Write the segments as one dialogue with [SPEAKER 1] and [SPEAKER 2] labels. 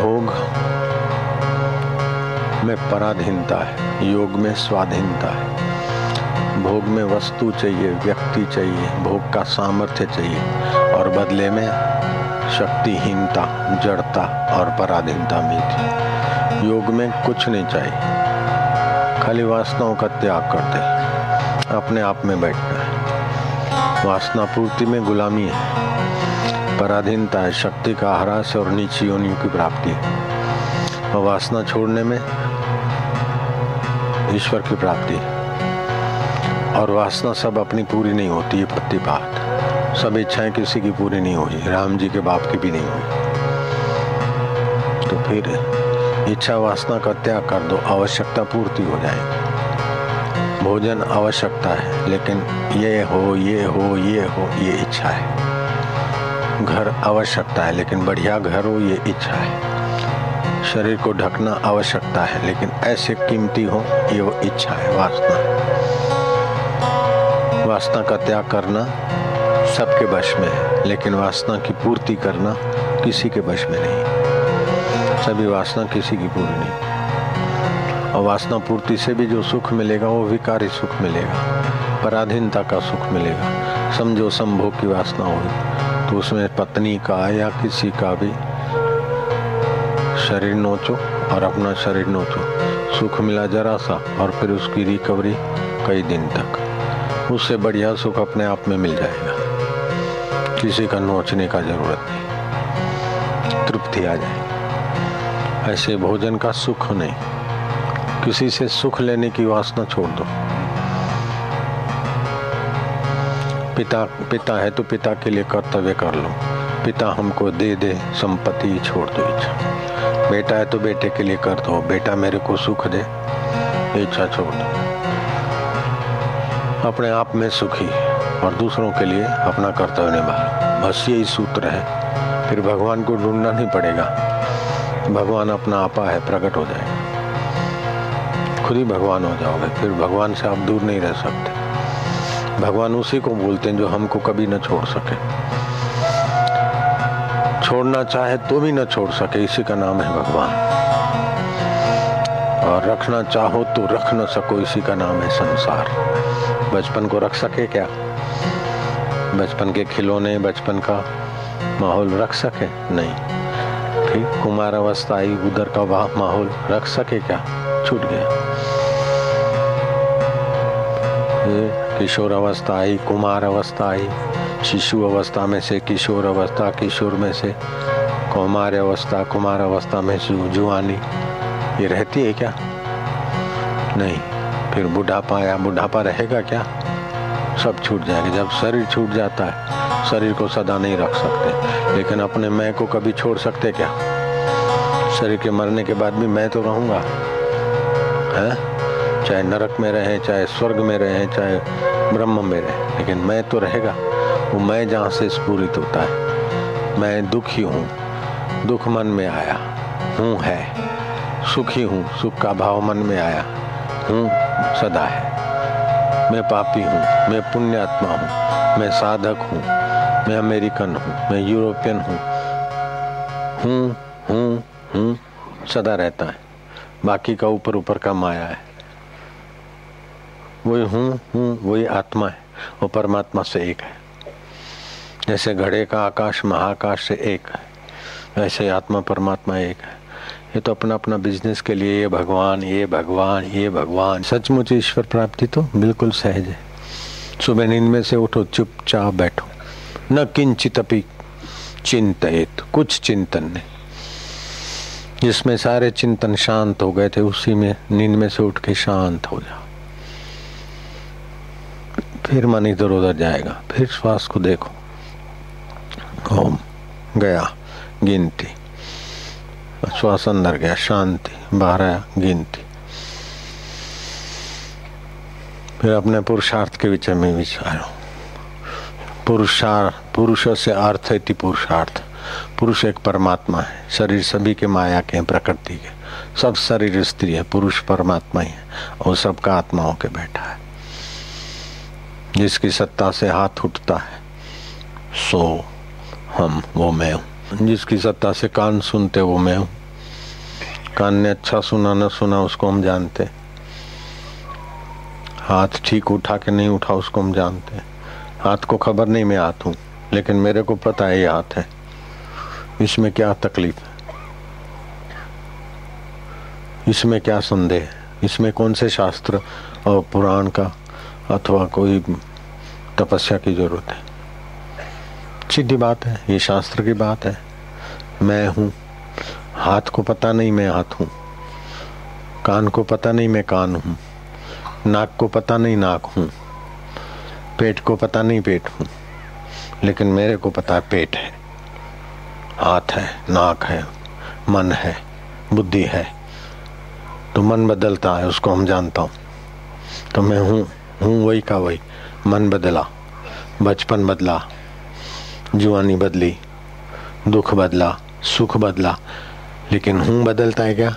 [SPEAKER 1] भोग में पराधीनता है, योग में स्वाधीनता है। भोग में वस्तु चाहिए, व्यक्ति चाहिए, भोग का सामर्थ्य चाहिए और बदले में शक्तिहीनता, जड़ता और पराधीनता मिलती योग में कुछ नहीं चाहिए। खाली वासनाओं का त्याग करते अपने आप में बैठना है। वासना पूर्ति में गुलामी है। पराधीनता है, शक्ति का ह्रास और नीची योनियों की प्राप्ति। और वासना छोड़ने में ईश्वर की प्राप्ति। और वासना सब अपनी पूरी नहीं होती है प्रतिपात। सब इच्छाएँ किसी की पूरी नहीं हुई, राम जी के बाप की भी नहीं हुई। तो फिर इच्छा वासना का त्याग कर दो, आवश्यकता पूर्ति हो जाएगी। भोजन आवश्यकता है, लेकिन ये हो ये हो ये हो, ये इच्छा है। घर आवश्यकता है, लेकिन बढ़िया घर हो ये इच्छा है। शरीर को ढकना आवश्यकता है, लेकिन ऐसे कीमती हो, ये वो इच्छा है, वासना। वासना का त्याग करना सबके वश में है, लेकिन वासना की पूर्ति करना किसी के वश में नहीं। सभी वासना किसी की पूरी नहीं। और वासना पूर्ति से भी जो सुख मिलेगा, वो विकारी सुख मिलेगा, पराधीनता का सुख मिलेगा। समझो, संभोग की वासना होगी। तो उसमें पत्नी का या किसी का भी शरीर नोचो और अपना शरीर नोचो। सुख मिला जरा सा और फिर उसकी रिकवरी कई दिन तक। उससे बढ़िया सुख अपने आप में मिल जाएगा। किसी का नोचने का ज़रूरत नहीं। तृप्ति आ जाए ऐसे भोजन का सुख नहीं। किसी से सुख लेने की वासना छोड़ दो। पिता पिता है तो पिता के लिए कर्तव्य कर लो। पिता हमको दे दे, संपत्ति छोड़ दो इच्छा। बेटा है तो बेटे के लिए कर दो। बेटा मेरे को सुख दे, इच्छा छोड़ दो। अपने आप में सुखी और दूसरों के लिए अपना कर्तव्य निभा। बस यही सूत्र है। फिर भगवान को ढूंढना नहीं पड़ेगा। भगवान अपना आपा है, प्रकट हो जाएगा। खुद ही भगवान हो जाओगे। फिर भगवान से आप दूर नहीं रह सकते। भगवान उसी को बोलते हैं जो हमको कभी न छोड़ सके। छोड़ना चाहे तो भी न छोड़ सके, इसी का नाम है भगवान। और रखना चाहो तो रख न सको, इसी का नाम है संसार। बचपन को रख सके क्या? बचपन के खिलौने, बचपन का माहौल रख सके? नहीं। ठीक कुमार अवस्था आई, उधर का माहौल रख सके क्या? छूट गया। किशोर अवस्था आई कुमार अवस्था आई शिशु अवस्था में से किशोर अवस्था किशोर में से कौमार अवस्था कुमार अवस्था में से जुआनी। ये रहती है क्या? नहीं। फिर बुढ़ापा या बुढ़ापा रहेगा क्या? सब छूट जाएगा। जब शरीर छूट जाता है, शरीर को सदा नहीं रख सकते। लेकिन अपने मैं को कभी छोड़ सकते क्या? शरीर के मरने के बाद भी मैं तो रहूँगा। है? चाहे नरक में रहें, चाहे स्वर्ग में रहें, चाहे ब्रह्म में रहे। लेकिन मैं तो रहेगा। वो मैं जहाँ से स्पूरित होता है। मैं दुखी हूँ। दुख मन में आया। हूँ है। सुखी हूँ। सुख का भाव मन में आया। हूँ सदा है। मैं पापी हूँ। मैं पुण्यात्मा हूँ। मैं साधक हूँ। मैं अमेरिकन हूँ। मैं यूरोपियन हूँ। हूँ हूँ हूँ, सदा रहता है। बाकी का ऊपर ऊपर का माया है। वही हूँ हूँ, वही आत्मा है, वो परमात्मा से एक है। जैसे घड़े का आकाश महाकाश से एक है, वैसे आत्मा परमात्मा एक है। ये तो अपना अपना बिज़नेस के लिए, ये भगवान ये भगवान ये भगवान, सचमुच ईश्वर प्राप्ति तो बिल्कुल सहज है। सुबह नींद में से उठो, चुपचाप बैठो। न किंचित अपी चिंतित कुछ चिंतन नहीं। जिसमें सारे चिंतन शांत हो गए थे, उसी में नींद में से उठ के शांत हो जाओ। फिर मन इधर उधर जाएगा। फिर श्वास को देखो। ओम। गया। गिनती। श्वास अंदर गया। शांति। बाहर आया। गिनती। फिर अपने पुरुषार्थ के विषय में विचारो। पुरुषार्थ पुरुष से अर्थ है पुरुषार्थ। पुरुष एक परमात्मा है। शरीर सभी के माया के प्रकृति के। सब शरीर स्त्री है, पुरुष परमात्मा ही है और सबका आत्मा होके बैठा है। जिसकी सत्ता से हाथ उठता है, सो हम वो मैं हूँ। जिसकी सत्ता से कान सुनते वो मैं हूँ। कान ने अच्छा सुना, न सुना उसको हम जानते। हाथ ठीक उठा के नहीं उठा उसको हम जानते। हाथ को खबर नहीं मैं हाथ हूँ, लेकिन मेरे को पता है ये हाथ है। इसमें क्या तकलीफ़ है? इसमें क्या संदेह इसमें कौन से शास्त्र और पुराण का अथवा कोई तपस्या की ज़रूरत है। सीधी बात है, ये शास्त्र की बात है। मैं हूँ। हाथ को पता नहीं मैं हाथ हूँ। कान को पता नहीं मैं कान हूँ। नाक को पता नहीं नाक हूँ। पेट को पता नहीं पेट हूँ। लेकिन मेरे को पता है पेट है। हाथ है, नाक है, मन है, बुद्धि है। तो मन बदलता है, उसको हम जानता हूँ। तो मैं हूँ। हूँ वही का वही। मन बदला, बचपन बदला जुआनी बदली, दुख बदला, सुख बदला। लेकिन हूँ बदलता है क्या?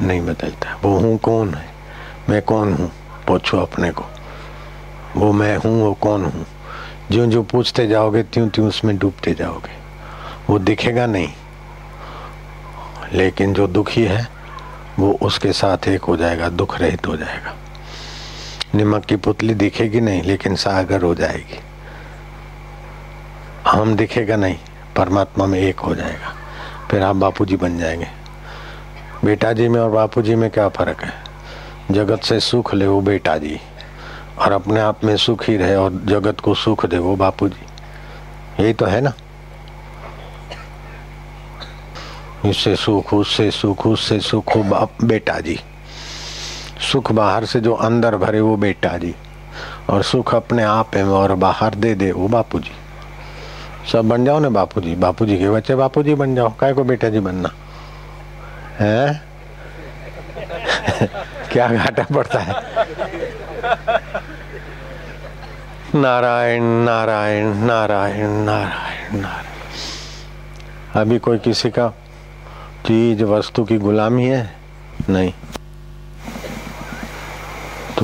[SPEAKER 1] नहीं बदलता। वो हूँ कौन है? मैं कौन हूँ? पूछो अपने को। वो मैं हूँ, वो कौन हूँ? जो जो पूछते जाओगे, त्यों त्यों उसमें डूबते जाओगे। वो दिखेगा नहीं। लेकिन जो दुखी है, वो उसके साथ एक हो जाएगा, दुख रहित हो जाएगा। निमक की पुतली दिखेगी नहीं, लेकिन सागर हो जाएगी। हम दिखेगा नहीं, परमात्मा में एक हो जाएगा। फिर आप बापूजी बन जाएँगे। बेटा जी में और बापूजी में क्या फ़र्क है? जगत से सुख ले वो बेटा जी और अपने आप में सुख ही रहे और जगत को सुख दे वो बापू जी यही तो है ना? इससे सुख, उससे सुख उससे सुख हो बाप बेटा जी सुख बाहर से जो अंदर भरे वो बेटा जी, और सुख अपने आप में और बाहर दे दे वो बापू जी सब बन जाओ ना बापू जी बापू जी के बच्चे बापू जी बन जाओ काय को बेटा जी बनना? है? क्या घाटा पड़ता है? नारायण नारायण नारायण नारायण नारायण। अभी कोई किसी का चीज़ वस्तु की गुलामी है? नहीं।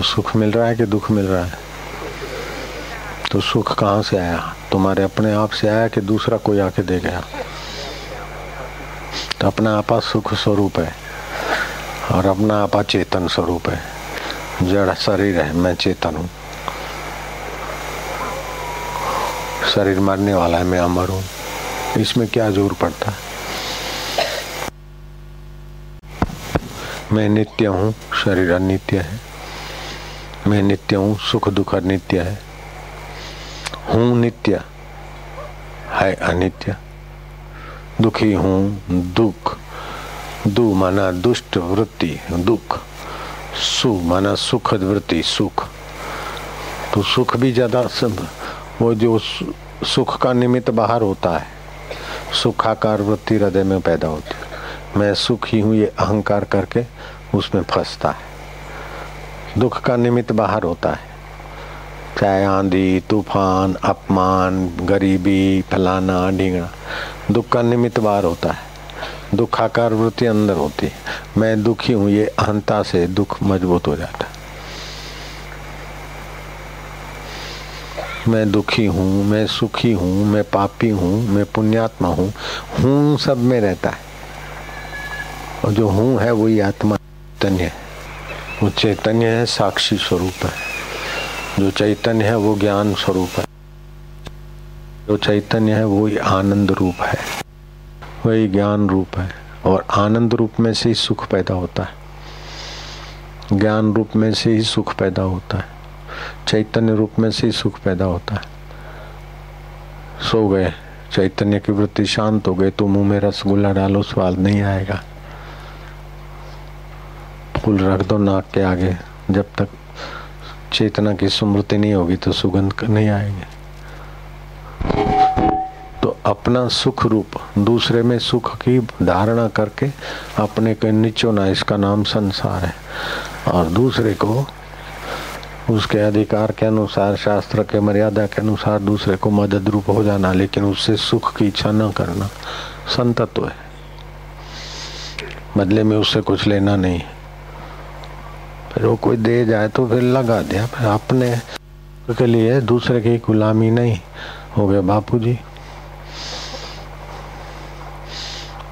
[SPEAKER 1] तो सुख मिल रहा है कि दुख मिल रहा है? तो सुख कहाँ से आया? तुम्हारे अपने आप से आया कि दूसरा कोई आके दे गया? तो अपना आपा सुख स्वरूप है और अपना आपा चेतन स्वरूप है। जड़ शरीर है, मैं चेतन हूँ। शरीर मरने वाला है, मैं अमर हूँ। इसमें क्या ज़ोर पड़ता है? मैं नित्य हूँ, शरीर अनित्य है। मैं नित्य हूँ, सुख दुख नित्य है। हूँ नित्य है अनित्य। दुखी हूँ, दुख। दु माना दुष्ट वृत्ति, दुख। सु माना सुखद वृत्ति, सुख। तो सुख भी ज़्यादा वो जो सुख का निमित्त बाहर होता है, सुखाकार वृत्ति हृदय में पैदा होती है। मैं सुखी हूँ, ये अहंकार करके उसमें फंसता है। दुख का निमित्त बाहर होता है। चाहे आंधी, तूफ़ान, अपमान, गरीबी, फलाना, ढींगना, दुख का निमित्त बाहर होता है। दुखाकार वृत्ति अंदर होती है। मैं दुखी हूँ, ये अहंता से दुख मज़बूत हो जाता है। मैं दुखी हूँ, मैं सुखी हूँ, मैं पापी हूँ, मैं पुण्यात्मा हूँ हूँ सब में रहता है। और जो हूँ है, वही आत्मा चैतन्य है। वो चैतन्य है, साक्षी स्वरूप है। जो चैतन्य है, वो ज्ञान स्वरूप है। जो चैतन्य है वही आनंद रूप है। वही ज्ञान रूप है। और आनंद रूप में से ही सुख पैदा होता है। ज्ञान रूप में से ही सुख पैदा होता है। चैतन्य रूप में से ही सुख पैदा होता है। सो गए। चैतन्य की वृत्ति शांत हो गई। तो मुँह में रसगुल्ला डालो, स्वाद नहीं आएगा। फूल रख दो नाक के आगे। जब तक चेतना की स्मृति नहीं होगी तो सुगंध नहीं आएगी। तो अपना सुख रूप, दूसरे में सुख की धारणा करके अपने को निचोना इसका नाम संसार है। और दूसरे को उसके अधिकार के अनुसार, शास्त्र के मर्यादा के अनुसार दूसरे को मदद रूप हो जाना, लेकिन उससे सुख की इच्छा न करना, संतत्व है। बदले में उससे कुछ लेना नहीं। है फिर वो कोई दे जाए तो फिर लगा दिया फिर अपने के लिए, दूसरे की गुलामी नहीं, हो गया बापू जी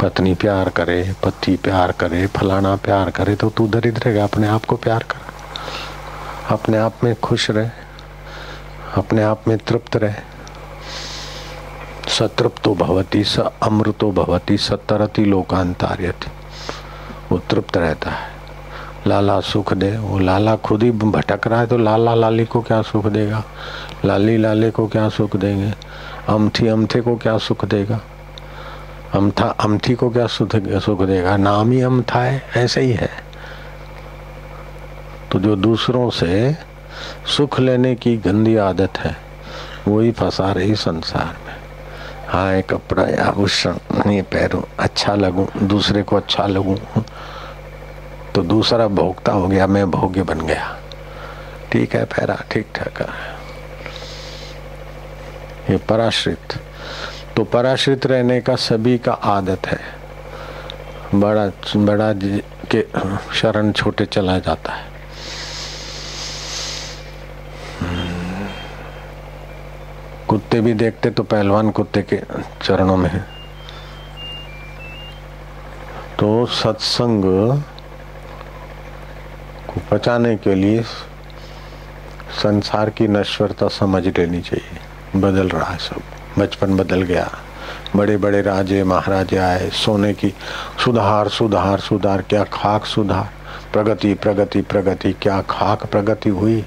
[SPEAKER 1] पत्नी प्यार करे, पति प्यार करे, फलाना प्यार करे तो तू दरिद्र है, अपने आप को प्यार कर। अपने आप में खुश रहे, अपने आप में तृप्त रहे। सतृप्तो भवती, स अमृतो भवती सतरती लोकांतार्यति। वो तृप्त रहता है। लाला सुख दे। वो लाला खुद ही भटक रहा है तो लाला लाली को क्या सुख देगा? लाली लाले को क्या सुख देंगे? अमथी अमथे को क्या सुख देगा? अमथा अमथी को क्या सुख सुख देगा? नाम ही अमथा है, ऐसे ही है। तो जो दूसरों से सुख लेने की गंदी आदत है वही फंसा रही संसार में। हाँ कपड़ा या आभूषण ये पहनूं अच्छा लगूं, दूसरे को अच्छा लगूं। तो दूसरा भोगता हो गया, मैं भोग्य बन गया। ठीक है, पैरा ठीक ठाक है। ये पराश्रित। तो पराश्रित रहने का सभी का आदत है। बड़ा बड़ा के शरण छोटे चला जाता है। कुत्ते भी देखते तो पहलवान कुत्ते के चरणों में है। तो सत्संग को बचाने के लिए संसार की नश्वरता समझ लेनी चाहिए। बदल रहा है सब। बचपन बदल गया। बड़े बड़े राजे, महाराजे आए। सोने की सुधार सुधार सुधार, क्या खाक सुधार? प्रगति प्रगति प्रगति, क्या खाक प्रगति हुई?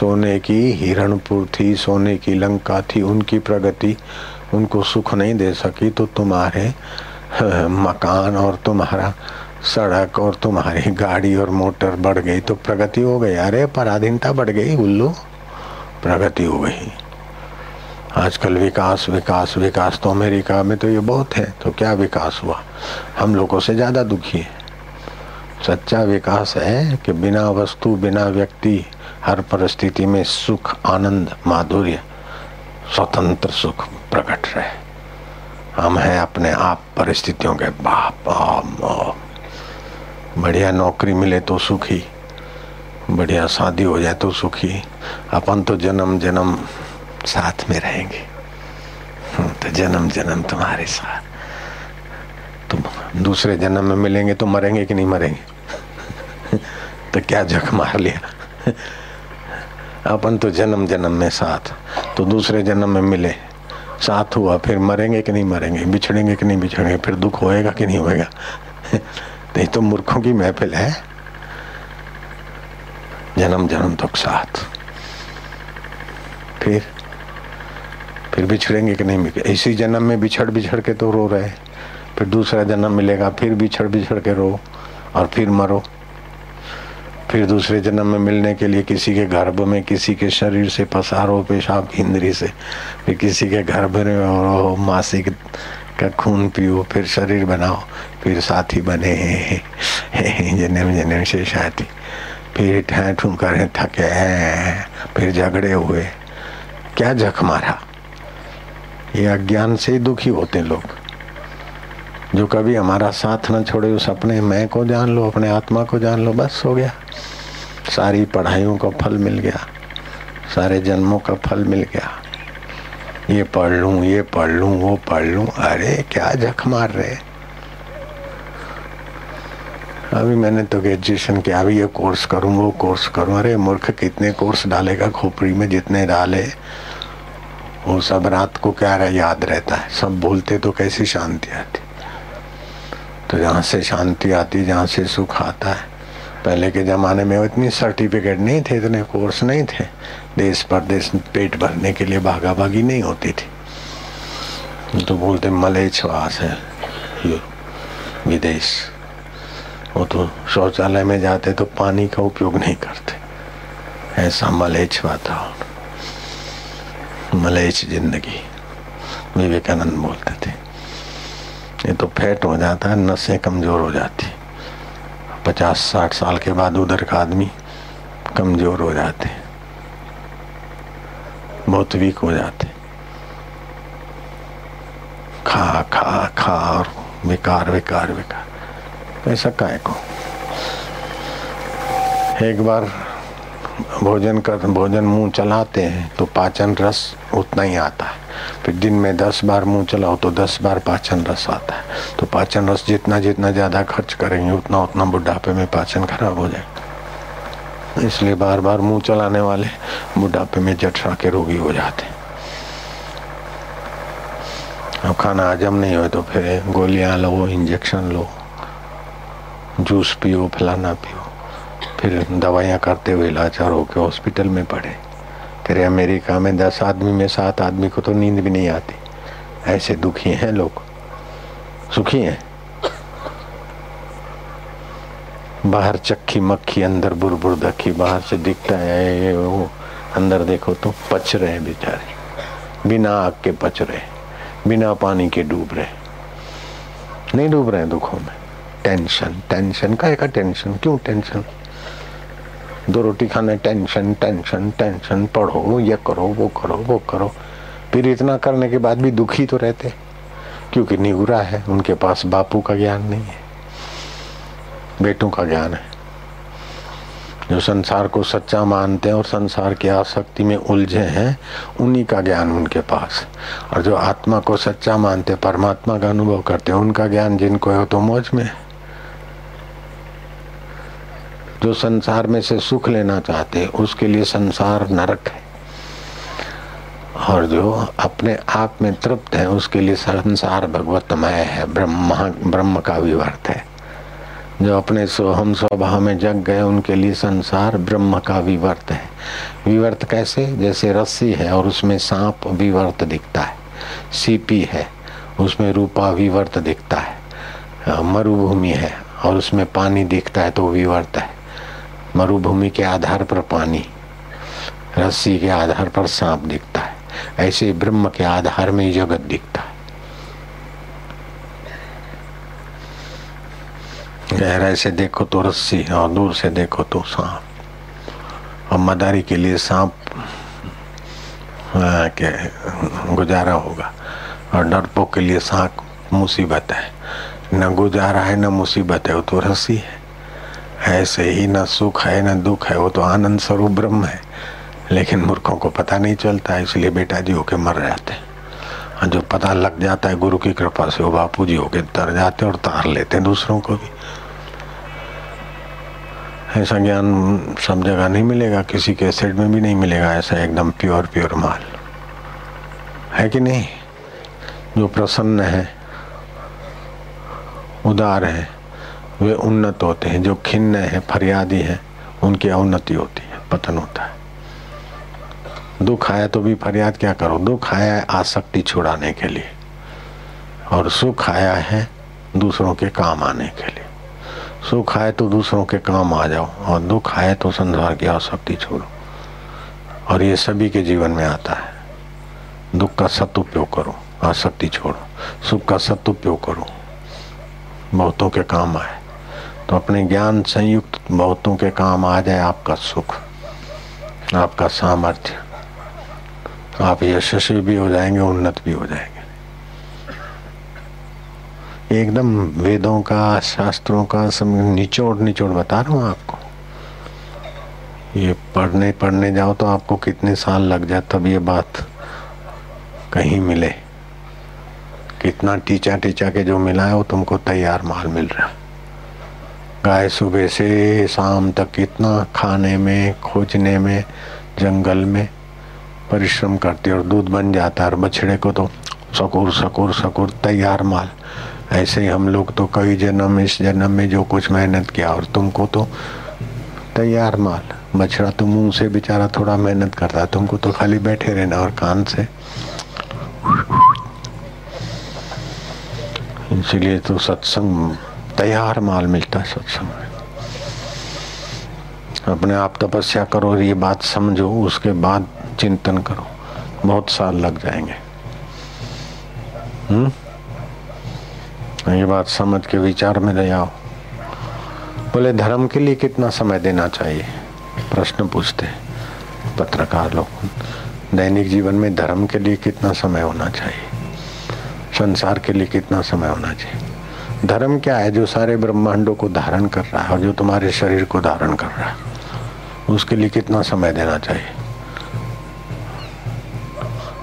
[SPEAKER 1] सोने की हिरणपुर थी, सोने की लंका थी, उनकी प्रगति उनको सुख नहीं दे सकी तो तुम्हारे मकान और तुम्हारा सड़क और तुम्हारी गाड़ी और मोटर बढ़ गई तो प्रगति हो गई। अरे, पराधीनता बढ़ गई, उल्लू। प्रगति हो गई। आजकल विकास विकास विकास तो अमेरिका में तो ये बहुत है। तो क्या विकास हुआ? हम लोगों से ज़्यादा दुखी है। सच्चा विकास है कि बिना वस्तु, बिना व्यक्ति, हर परिस्थिति में सुख, आनंद, माधुर्य, स्वतंत्र सुख प्रकट रहे। हम हैं अपने आप परिस्थितियों के बाप। बढ़िया नौकरी मिले तो सुखी, बढ़िया शादी हो जाए तो सुखी। अपन तो जन्म जन्म साथ में रहेंगे। तो जन्म जन्म तुम्हारे साथ। तुम दूसरे जन्म में मिलेंगे तो मरेंगे कि नहीं मरेंगे? तो क्या जख मार लिया? अपन तो जन्म जन्म में साथ तो दूसरे जन्म में मिले। साथ हुआ, फिर मरेंगे कि नहीं मरेंगे? बिछड़ेंगे कि नहीं बिछड़ेंगे? फिर दुख होएगा कि नहीं होएगा? नहीं तो मूर्खों की महफिल है। जन्म जन्म तक साथ। फिर फिर बिछड़ेंगे कि नहीं मिलेंगे इसी जन्म में बिछड़ बिछड़ के तो रो रहे। फिर दूसरा जन्म मिलेगा, फिर बिछड़ बिछड़ के रो और फिर मरो। फिर दूसरे जन्म में मिलने के लिए किसी के गर्भ में, किसी के शरीर से, पसारो, पेशाब, इंद्री से, फिर किसी के गर्भ में और मासिक का खून पियो, फिर शरीर बनाओ, फिर साथी बने। जन्म जन्म से साथी फिर ठू करे, थके फिर झगड़े हुए। क्या जख मारा? ये अज्ञान से ही दुखी होते लोग। जो कभी हमारा साथ न छोड़े, उस अपने मैं को जान लो, अपने आत्मा को जान लो, बस हो गया। सारी पढ़ाइयों का फल मिल गया। सारे जन्मों का फल मिल गया। ये पढ़ लूँ ये पढ़ लूँ वो पढ़ लूँ। अरे क्या जख मार रहे अभी मैंने तो ग्रेजुएशन किया अभी ये कोर्स करूँ वो कोर्स करूँ। अरे मूर्ख कितने कोर्स डालेगा खोपड़ी में जितने डाले? वो सब रात को क्या रह, याद रहता है। सब बोलते तो कैसी शांति आती? तो जहाँ से शांति आती जहाँ से सुख आता है। पहले के ज़माने में इतनी सर्टिफिकेट नहीं थे इतने कोर्स नहीं थे। देश परदेश पेट भरने के लिए भागा भागी नहीं होती थी। तो बोलते मलेच्छवास है ये विदेश। वो तो शौचालय में जाते तो पानी का उपयोग नहीं करते। ऐसा मलेच्छ वातावरण, मलेच्छ ज़िंदगी। विवेकानंद बोलते थे। ये तो फैट हो जाता है, नसें कमज़ोर हो जाती। पचास साठ साल के बाद उधर का आदमी कमज़ोर हो जाते। बहुत वीक हो जाते। खा खा खा, और विकार विकार विकार ऐसा काय को? एक बार भोजन कर, भोजन मुँह चलाते हैं तो पाचन रस उतना ही आता है। फिर दिन में दस बार मुँह चलाओ तो दस बार पाचन रस आता है। तो पाचन रस जितना जितना ज़्यादा खर्च करेंगे, उतना उतना बुढ़ापे में पाचन खराब हो जाएगा। इसलिए बार बार मुँह चलाने वाले बुढ़ापे में जठरा के रोगी हो जाते अब खाना हजम नहीं हो तो फिर गोलियाँ लो, इंजेक्शन लो, जूस पियो, फलाना पियो, फिर दवाइयाँ करते हुए लाचार होकर हॉस्पिटल में पड़े। फिर अमेरिका में दस आदमी में सात आदमी को तो नींद भी नहीं आती। ऐसे दुखी हैं लोग? सुखी हैं? बाहर चक्की मक्खी अंदर बुरबुर दखी बाहर से दिखता है, ये वो अंदर देखो तो पच रहे बेचारे। बिना आग के पच रहे बिना पानी के डूब रहे नहीं डूब रहे दुखों में। टेंशन टेंशन, का एक टेंशन? क्यों टेंशन? दो रोटी खाने, टेंशन टेंशन टेंशन, पढ़ो, ये करो, वो करो वो करो। फिर इतना करने के बाद भी दुखी तो रहते क्योंकि निगुरा है, उनके पास बापू का ज्ञान नहीं है। बेटों का ज्ञान है। जो संसार को सच्चा मानते हैं और संसार की आसक्ति में उलझे हैं, उन्हीं का ज्ञान उनके पास और जो आत्मा को सच्चा मानते परमात्मा का अनुभव करते हैं, उनका ज्ञान जिनको है तो मौज में जो संसार में से सुख लेना चाहते उसके लिए संसार नरक है। और जो अपने आप में तृप्त है, उसके लिए संसार भगवतमय है, ब्रह्म ब्रह्म का विवर्त है। जो अपने सोहम स्वभाव में जग गए, उनके लिए संसार ब्रह्म का विवर्त है। विवर्त कैसे? जैसे रस्सी है और उसमें सांप विवर्त दिखता है। सीपी है, उसमें रूपा विवर्त दिखता है। मरुभूमि है और उसमें पानी दिखता है तो विवर्त है। मरुभूमि के आधार पर पानी, रस्सी के आधार पर सांप दिखता है। ऐसे ब्रह्म के आधार में जगत दिखता है। गहराई से देखो तो रस्सी और दूर से देखो तो सांप। और मदारी के लिए सांप के गुजारा होगा। और डरपोक के लिए सांप मुसीबत है। न गुजारा है, न मुसीबत है, वो तो रस्सी है। ऐसे ही न सुख है, न दुख है, वो तो आनंद स्वरूप ब्रह्म है। लेकिन मूर्खों को पता नहीं चलता, इसलिए बेटा जी होके मर जाते हैं। जो पता लग जाता है गुरु की कृपा से, वो बापू जी होके तर जाते और तार लेते हैं दूसरों को भी। ऐसा ज्ञान सब जगह नहीं मिलेगा, किसी के सेट में भी नहीं मिलेगा ऐसा एकदम प्योर प्योर माल। है कि नहीं? जो प्रसन्न है, उदार है, वे उन्नत होते हैं। जो खिन्न है, फरियादी है, उनकी अवनति होती है, पतन होता है। दुख आया तो भी फरियाद क्या करो? दुख आया है आसक्ति छुड़ाने के लिए। और सुख आया है दूसरों के काम आने के लिए। सुख आए तो दूसरों के काम आ जाओ, और दुख आए तो संसार की आसक्ति छोड़ो। और ये सभी के जीवन में आता है। दुख का सदुपयोग करो, आसक्ति छोड़ो, सुख का सदुपयोग करो। बहुतों के काम आए तो अपने ज्ञान संयुक्त बहुतों के काम आ जाए आपका सुख, आपका सामर्थ्य। आप यशस्वी भी हो जाएँगे, उन्नत भी हो जाएँगे। एकदम वेदों का, शास्त्रों का, सब निचोड़ निचोड़ बता रहा हूँ आपको। ये पढ़ने पढ़ने जाओ तो आपको कितने साल लग जाए तब ये बात कहीं मिले। कितना टीचा टीचा के जो मिला है वो तुमको तैयार माल मिल रहा है। गाय सुबह से शाम तक कितना खाने में, खोजने में, जंगल में परिश्रम करती और दूध बन जाता है और बछड़े को तो सकुर सकुर सकुर तैयार माल। ऐसे ही हम लोग तो कई जन्म, इस जन्म में जो कुछ मेहनत किया और तुमको तो तैयार माल। बछड़ा तो मुँह से बेचारा थोड़ा मेहनत करता तुमको तो खाली बैठे रहना और कान से। इसलिए तो सत्संग, तैयार माल मिलता है सत्संग में। अपने आप तपस्या करो, ये बात समझो, उसके बाद चिंतन करो। बहुत साल लग जाएँगे। हम्म? ये बात समझ के विचार में ले आओ। बोले धर्म के लिए कितना समय देना चाहिए? प्रश्न पूछते पत्रकार लोग। दैनिक जीवन में धर्म के लिए कितना समय होना चाहिए? संसार के लिए कितना समय होना चाहिए? धर्म क्या है जो सारे ब्रह्मांडों को धारण कर रहा है और जो तुम्हारे शरीर को धारण कर रहा है? उसके लिए कितना समय देना चाहिए?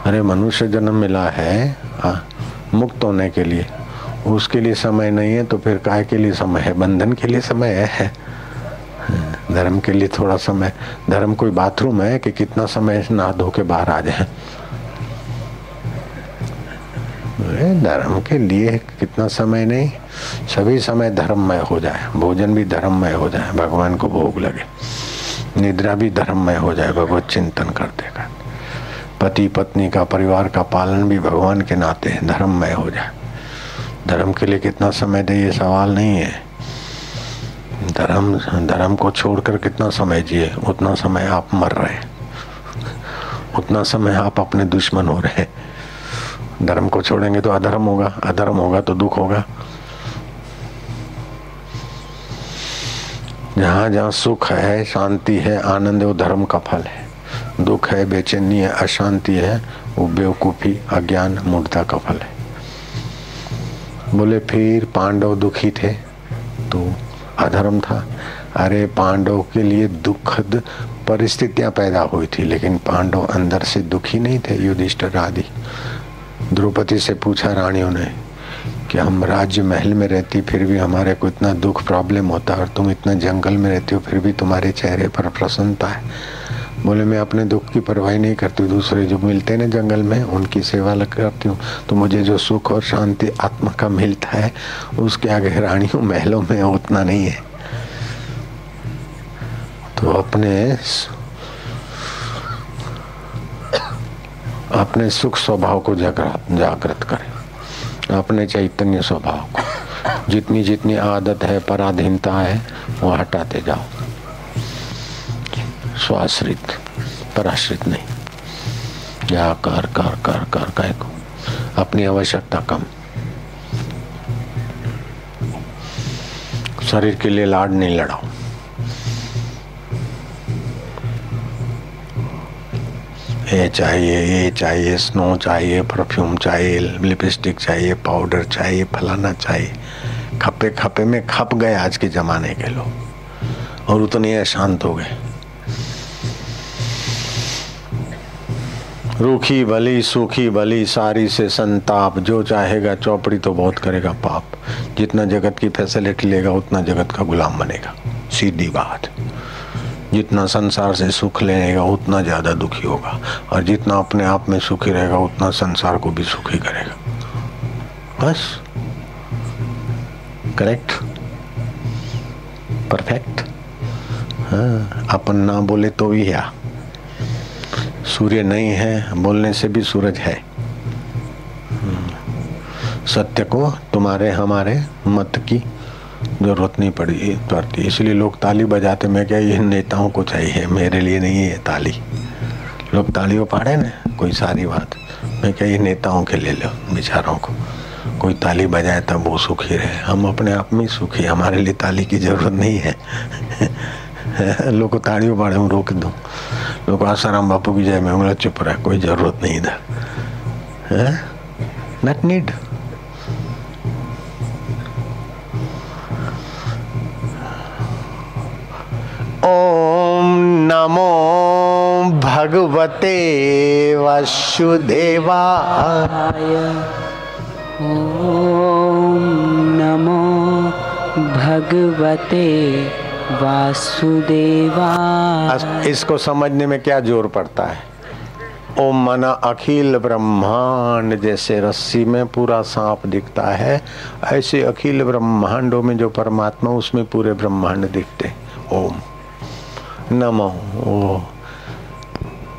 [SPEAKER 1] अरे मनुष्य जन्म मिला है आ, हाँ, मुक्त होने के लिए। उसके लिए समय नहीं है तो फिर काय के लिए समय है? बंधन के लिए समय है। धर्म के लिए थोड़ा समय। धर्म कोई बाथरूम है कि कितना समय नहा धो के बाहर आ जाए? धर्म के लिए कितना समय नहीं। सभी समय धर्ममय हो जाए। भोजन भी धर्ममय हो जाए। भगवान को भोग लगे। निद्रा भी धर्ममय हो जाए। भगवत चिंतन करते कर पति पत्नी का, परिवार का पालन भी भगवान के नाते धर्ममय हो जाए। धर्म के लिए कितना समय दे, ये सवाल नहीं है। धर्म धर्म को छोड़कर कितना समय जिए, उतना समय आप मर रहे उतना समय आप अपने दुश्मन हो रहे धर्म को छोड़ेंगे तो अधर्म होगा अधर्म होगा तो दुख होगा। जहाँ जहाँ सुख है, शांति है, आनंद है, वो धर्म का फल है। दुख है, बेचैनी है, अशांति है, वो बेवकूफ़ी, अज्ञान, मूर्ता का फल है। बोले, फिर पांडव दुखी थे तो अधर्म था। अरे, पांडव के लिए दुखद परिस्थितियाँ पैदा हुई थी, लेकिन पांडव अंदर से दुखी नहीं थे, युधिष्ठर आदि द्रौपदी से पूछा रानियों ने कि, हम राज्य महल में रहती, फिर भी हमारे को इतना दुख प्रॉब्लम होता, और तुम इतना जंगल में रहती हो, फिर भी तुम्हारे चेहरे पर प्रसन्नता है। बोले, मैं अपने दुख की परवाही नहीं करती, दूसरे जो मिलते ना जंगल में, उनकी सेवा करती हूँ। तो मुझे जो सुख और शांति आत्मा का मिलता है, उसके आगे रानियों महलों में उतना नहीं है। तो अपने अपने सुख स्वभाव को जागृत जागृत करें। अपने चैतन्य स्वभाव को। जितनी जितनी आदत है, पराधीनता है, वो हटाते जाओ। स्वाश्रित, पराश्रित नहीं। या कर कर कर कर कह को अपनी आवश्यकता कम। शरीर के लिए लाड नहीं लड़ाओ। ये चाहिए ये चाहिए स्नो चाहिए परफ्यूम चाहिए लिपस्टिक चाहिए पाउडर चाहिए, फलाना चाहिए। खपे खपे में खप गए आज के जमाने के लोग। और उतने अशांत हो गए। रूखी भली, सूखी भली, सारी से संताप, जो चाहेगा, चौपड़ी तो बहुत करेगा पाप। जितना जगत की फैसिलिटी लेगा, उतना जगत का गुलाम बनेगा। सीधी बात। जितना संसार से सुख लेगा, उतना ज़्यादा दुखी होगा। और जितना अपने आप में सुखी रहेगा, उतना संसार को भी सुखी करेगा। बस। करेक्ट। परफेक्ट। हाँ अपन ना बोले तो भी है। सूर्य नहीं है, बोलने से भी सूरज है। सत्य को तुम्हारे, हमारे मत की ज़रूरत नहीं पड़ी पड़ती इसलिए लोग ताली बजाते, मैं क्या ये नेताओं को चाहिए? मेरे लिए नहीं है ताली। लोग तालियों पाड़े ना, कोई सारी बात। मैं क्या ये नेताओं के ले लो, बेचारों को। कोई ताली बजाए तब वो सुखी रहे। हम अपने आप में सुखी हमारे लिए ताली की ज़रूरत नहीं है। लोग को तालियों पाड़े हूँ रोक दूँ। लोग आसाराम बापू की जय में बोला चुप रहा कोई ज़रूरत नहीं इधर। नट नीड ओम नमो भगवते वसुदेवाय।
[SPEAKER 2] ओम नमो भगवते वासुदेवा।
[SPEAKER 1] इसको समझने में क्या ज़ोर पड़ता है? ओम मना अखिल ब्रह्मांड जैसे रस्सी में पूरा सांप दिखता है। ऐसे अखिल ब्रह्मांडों में जो परमात्मा, उसमें पूरे ब्रह्मांड दिखते ओम। नमो। ओ।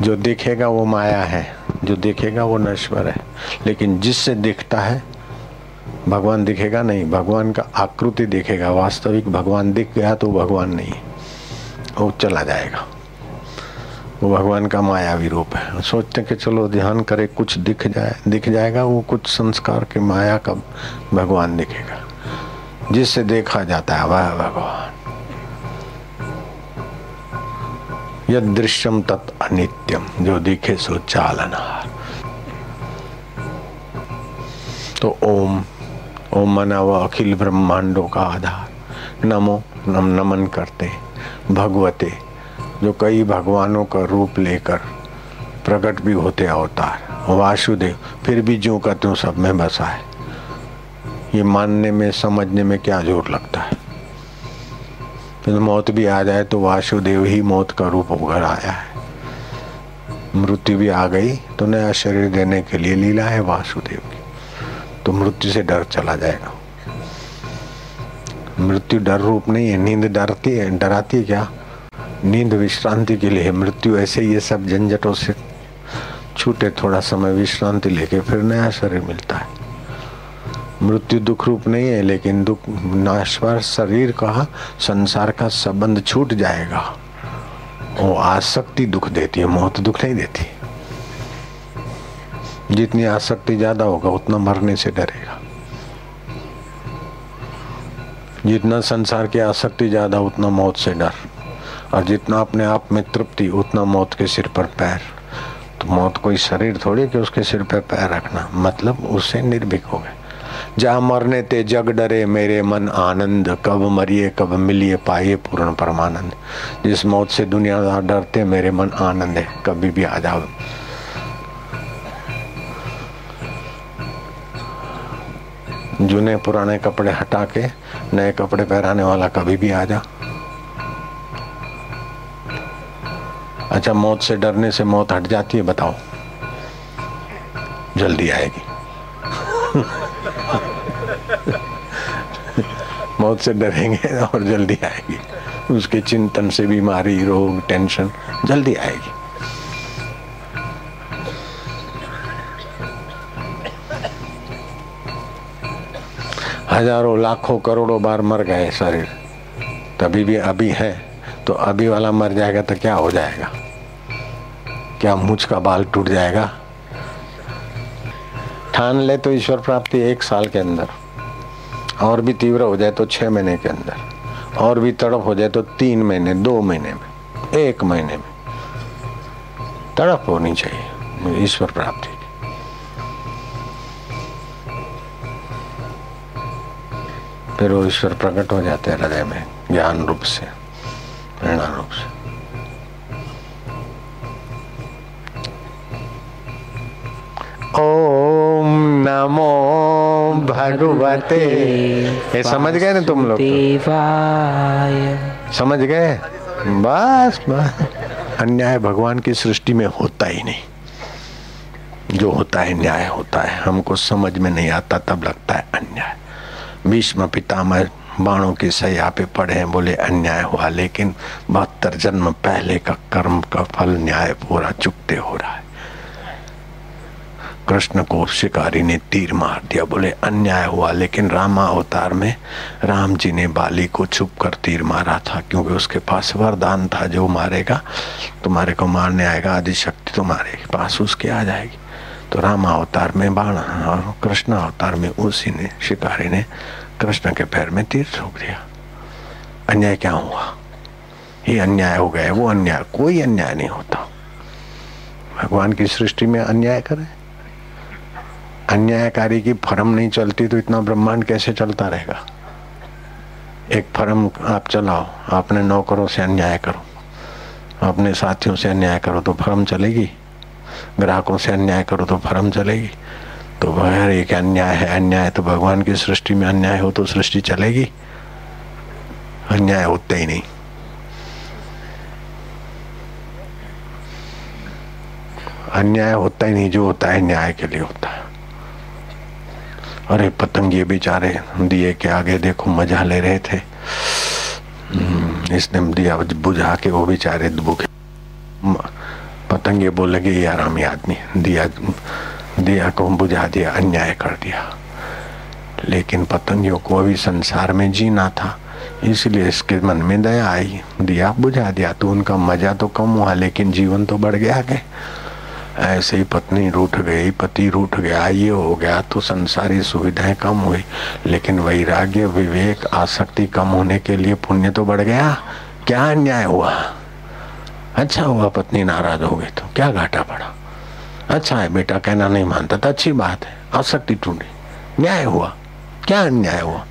[SPEAKER 1] जो दिखेगा वो माया है, जो दिखेगा वो नश्वर है। लेकिन जिससे दिखता है भगवान दिखेगा नहीं, भगवान का आकृति दिखेगा। वास्तविक भगवान दिख गया तो भगवान नहीं। वो चला जाएगा। वो भगवान का मायावी रूप है। सोचते कि चलो ध्यान करे, कुछ दिख जाए, दिख जाएगा, वो कुछ संस्कार के माया का भगवान दिखेगा। जिससे देखा जाता है, वह भगवान। यद दृश्यम तत् अनित्यम, जो दिखे सो चालनहार तो ओम ओम मना व अखिल ब्रह्मांडों का आधार। नमो नम नमन करते भगवते, जो कई भगवानों का रूप लेकर प्रकट भी होते अवतार। वासुदेव, फिर भी जो का त्यों सब में बसा है। ये मानने में, समझने में क्या ज़ोर लगता है? फिर मौत भी आ जाए तो वासुदेव ही मौत का रूप उभर आया है। मृत्यु भी आ गई तो नया शरीर देने के लिए लीला है वासुदेव तो मृत्यु से डर चला जाएगा। मृत्यु डर रूप नहीं है, नींद डरती है, डराती है क्या? नींद विश्रांति के लिए मृत्यु ऐसे ही ये सब झंझटों से छूटे थोड़ा समय विश्रांति लेके फिर नया शरीर मिलता है। मृत्यु दुख रूप नहीं है, लेकिन दुख, नाश्वर शरीर का, संसार का संबंध छूट जाएगा। वो आसक्ति दुख देती है, मौत दुख नहीं देती। जितनी आसक्ति ज़्यादा होगा, उतना मरने से डरेगा। जितना संसार की आसक्ति ज़्यादा, उतना मौत से डर। और जितना अपने आप में तृप्ति, उतना मौत के सिर पर पैर। तो मौत कोई शरीर थोड़ी कि उसके सिर पर पैर रखना? मतलब उससे निर्भीक हो गए। जा मरने ते जग डरे, मेरे मन आनंद। कब मरिए, कब मिलिए, पाइए पूर्ण परमानंद। जिस मौत से दुनिया डरते, मेरे मन आनंद है। कभी भी आ जाओ। जूने पुराने कपड़े हटा के, नए कपड़े पहराने वाला कभी भी आ जा। अच्छा मौत से डरने से मौत हट जाती है, बताओ। जल्दी आएगी। मौत से डरेंगे और जल्दी आएगी। उसके चिंतन से बीमारी, रोग, टेंशन, जल्दी आएगी। हज़ारों, लाखों, करोड़ों बार मर गए शरीर। तभी भी अभी है तो अभी वाला मर जाएगा तो क्या हो जाएगा? क्या मुझ का बाल टूट जाएगा? ठान ले तो ईश्वर प्राप्ति एक साल के अंदर। और भी तीव्र हो जाए तो छह महीने के अंदर। और भी तड़प हो जाए तो तीन महीने, दो महीने में, एक महीने में। तड़प होनी चाहिए, ईश्वर प्राप्ति। फिर वो ईश्वर प्रकट हो जाते हैं हृदय में ज्ञान रूप से प्रेरणा रूप से। ओम नमो भगवते। ये समझ गए ना तुम लोग? समझ गए? बस बस। अन्याय भगवान की सृष्टि में होता ही नहीं। जो होता है न्याय होता है। हमको समझ में नहीं आता तब लगता है अन्याय। भीष्म पितामह बाणों की सैया पे पड़े हैं। बोले, अन्याय हुआ, लेकिन बहत्तर जन्म पहले का कर्म का फल न्याय पूरा चुकते हो रहा है। कृष्ण को शिकारी ने तीर मार दिया। बोले, अन्याय हुआ, लेकिन रामा अवतार में राम जी ने बाली को छुप कर तीर मारा था, क्योंकि उसके पास वरदान था, जो मारेगा, तुम्हारे को मारने आएगा आदि शक्ति तुम्हारे पास उसके आ जाएगी। तो राम अवतार में, बाण और कृष्ण अवतार में, उसी ने, शिकारी ने कृष्ण के पैर में तीर ठोक दिया। अन्याय क्या हुआ? ये अन्याय हो गया, वो अन्याय, कोई अन्याय नहीं होता। भगवान की सृष्टि में अन्याय करे। अन्यायकारी की फर्म नहीं चलती तो इतना ब्रह्मांड कैसे चलता रहेगा? एक फर्म आप चलाओ अपने नौकरों से अन्याय करो, अपने साथियों से अन्याय करो तो फर्म चलेगी। ग्राहकों से अन्याय करो तो फर्म चलेगी। तो अगर एक अन्याय है अन्याय तो भगवान की सृष्टि में अन्याय हो तो सृष्टि चलेगी। अन्याय होते ही नहीं। अन्याय होता ही नहीं जो होता है न्याय के लिए होता है। अरे पतंग ये बेचारे दिए के आगे देखो मज़ा ले रहे थे। हम्म, इसने दिया बुझा के वो बेचारे भूखे पतंगे बोल लगे, ये आरामी आदमी, दिया दिया को बुझा दिया, अन्याय कर दिया। लेकिन पतंगियों को अभी संसार में जीना था, इसलिए इसके मन में दया आई। दिया बुझा दिया तो उनका मज़ा तो कम हुआ, लेकिन जीवन तो बढ़ गया के ऐसे ही पत्नी रूठ गई, पति रूठ गया, ये हो गया तो संसारी सुविधाएँ कम हुई। लेकिन वैराग्य, विवेक, आसक्ति कम होने के लिए पुण्य तो बढ़ गया। क्या अन्याय हुआ? अच्छा हुआ पत्नी नाराज़ हो गई तो। क्या घाटा पड़ा? अच्छा है बेटा, कहना नहीं मानता तो अच्छी बात है आसक्ति टूटी न्याय हुआ। क्या अन्याय हुआ?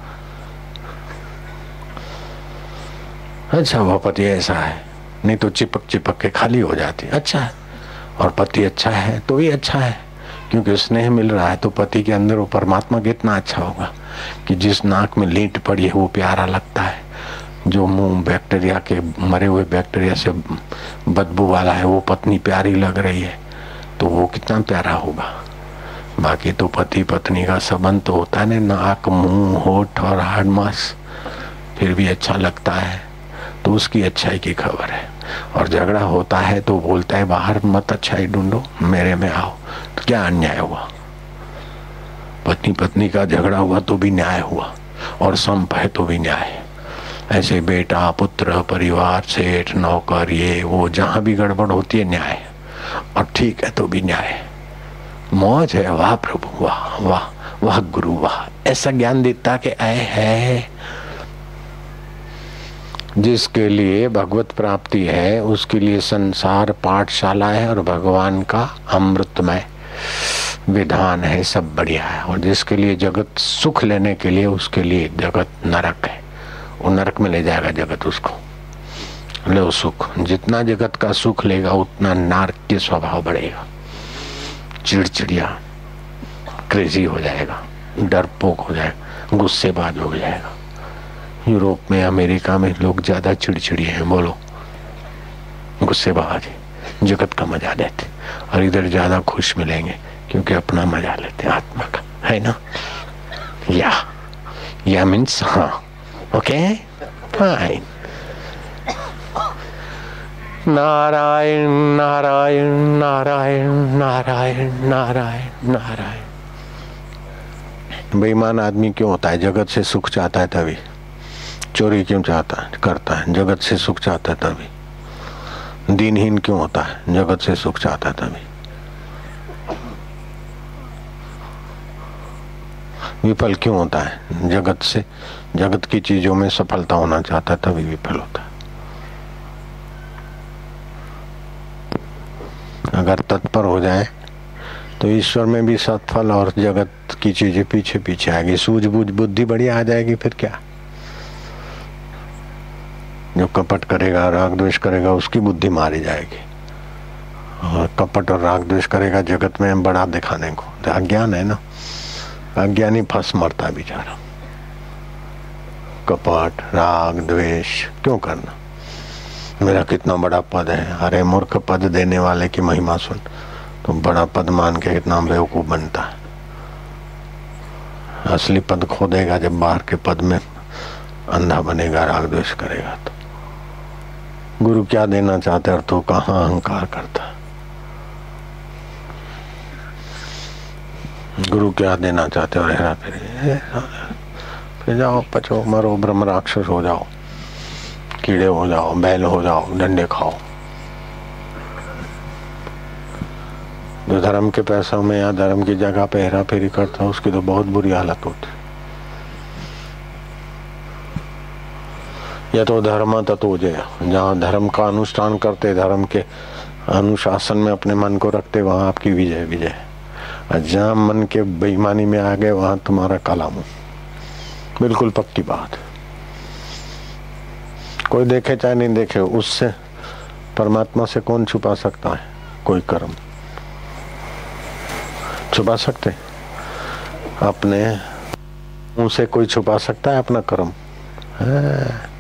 [SPEAKER 1] अच्छा हुआ पति ऐसा है, नहीं तो चिपक चिपक के खाली हो जाती। अच्छा है, और पति अच्छा है तो भी अच्छा है, क्योंकि स्नेह मिल रहा है तो पति के अंदर वो परमात्मा कितना अच्छा होगा, कि जिस नाक में लीट पड़ी है वो प्यारा लगता है। जो मुँह बैक्टीरिया के मरे हुए बैक्टीरिया से बदबू वाला है, वो पत्नी प्यारी लग रही है तो वो कितना प्यारा होगा। बाकी तो पति पत्नी का संबंध तो होता है नाक, मुँह, होठ और हाड मास, फिर भी अच्छा लगता है तो उसकी अच्छाई की खबर है। और झगड़ा होता है तो बोलता है, बाहर मत अच्छाई ढूंढो, मेरे में आओ। तो क्या अन्याय हुआ? पत्नी पत्नी का झगड़ा हुआ तो भी न्याय हुआ, और संप है तो भी न्याय। ऐसे बेटा, पुत्र, परिवार, सेठ, नौकर, ये, वो, जहाँ भी गड़बड़ होती है, न्याय और ठीक है तो भी न्याय मौज है, वाह प्रभु, वाह वाह वाह गुरु, वाह। ऐसा ज्ञान देता कि आए है। जिसके लिए भगवत प्राप्ति है, उसके लिए संसार पाठशाला है और भगवान का अमृतमय विधान है, सब बढ़िया है। और जिसके लिए जगत सुख लेने के लिए, उसके लिए जगत नरक है। वो नरक में ले जाएगा जगत उसको। लो सुख। जितना जगत का सुख लेगा, उतना नारकीय स्वभाव बढ़ेगा। चिड़चिड़िया क्रेजी हो जाएगा। डरपोक हो जाएगा गुस्सेबाज हो जाएगा। यूरोप में, अमेरिका में लोग ज़्यादा चिड़चिड़ी हैं, बोलो। गुस्सेबाज जगत का मज़ा लेते। और इधर ज़्यादा खुश मिलेंगे, क्योंकि अपना मज़ा लेते आत्मा का। है ना? या। या मीन्स हाँ। ओके फाइन नारायण नारायण नारायण नारायण नारायण नारायण बेईमान आदमी क्यों होता है? जगत से सुख चाहता है तभी। चोरी क्यों चाहता है करता है? जगत से सुख चाहता है तभी। दीनहीन क्यों होता है? जगत से सुख चाहता है तभी। विफल क्यों होता है? जगत से, जगत की चीज़ों में सफलता होना चाहता है, तभी विफल होता है। अगर तत्पर हो जाए तो ईश्वर में भी सफल और जगत की चीज़ें पीछे पीछे आएगी। सूझबूझ बुद्धि बढ़िया आ जाएगी, फिर क्या? जो कपट करेगा, राग द्वेष करेगा, उसकी बुद्धि मारी जाएगी। और कपट और राग द्वेष करेगा जगत में बड़ा दिखाने को। तो अज्ञान है ना? अज्ञानी फंस मरता है बेचारा। कपट, राग, द्वेष, क्यों करना? मेरा कितना बड़ा पद है। अरे, मूर्ख पद देने वाले की महिमा सुन। तो बड़ा पद मान के कितना बेवकूफ़ बनता है। असली पद खो देगा जब बाहर के पद में अंधा बनेगा, राग द्वेष करेगा तो। गुरु क्या देना चाहते और तू तो कहाँ अहंकार करता गुरु क्या देना चाहते और हेरा फेरी? फिर जाओ, पचो, मरो ब्रह्म राक्षस हो जाओ, कीड़े हो जाओ, बैल हो जाओ, डंडे खाओ। जो धर्म के पैसों में या धर्म की जगह पे हेरा फेरी करता उसकी तो बहुत बुरी हालत होती या तो धर्म तत्व जहाँ धर्म का अनुष्ठान करते, धर्म के अनुशासन में अपने मन को रखते, वहाँ आपकी विजय विजय। जहाँ मन के बेईमानी में आ गए, वहाँ तुम्हारा काला मुँह। बिल्कुल पक्की बात। कोई देखे चाहे नहीं देखे, उससे परमात्मा से कौन छुपा सकता है? कोई कर्म। छुपा सकते? अपने मुँह से कोई छुपा सकता है अपना कर्म? है।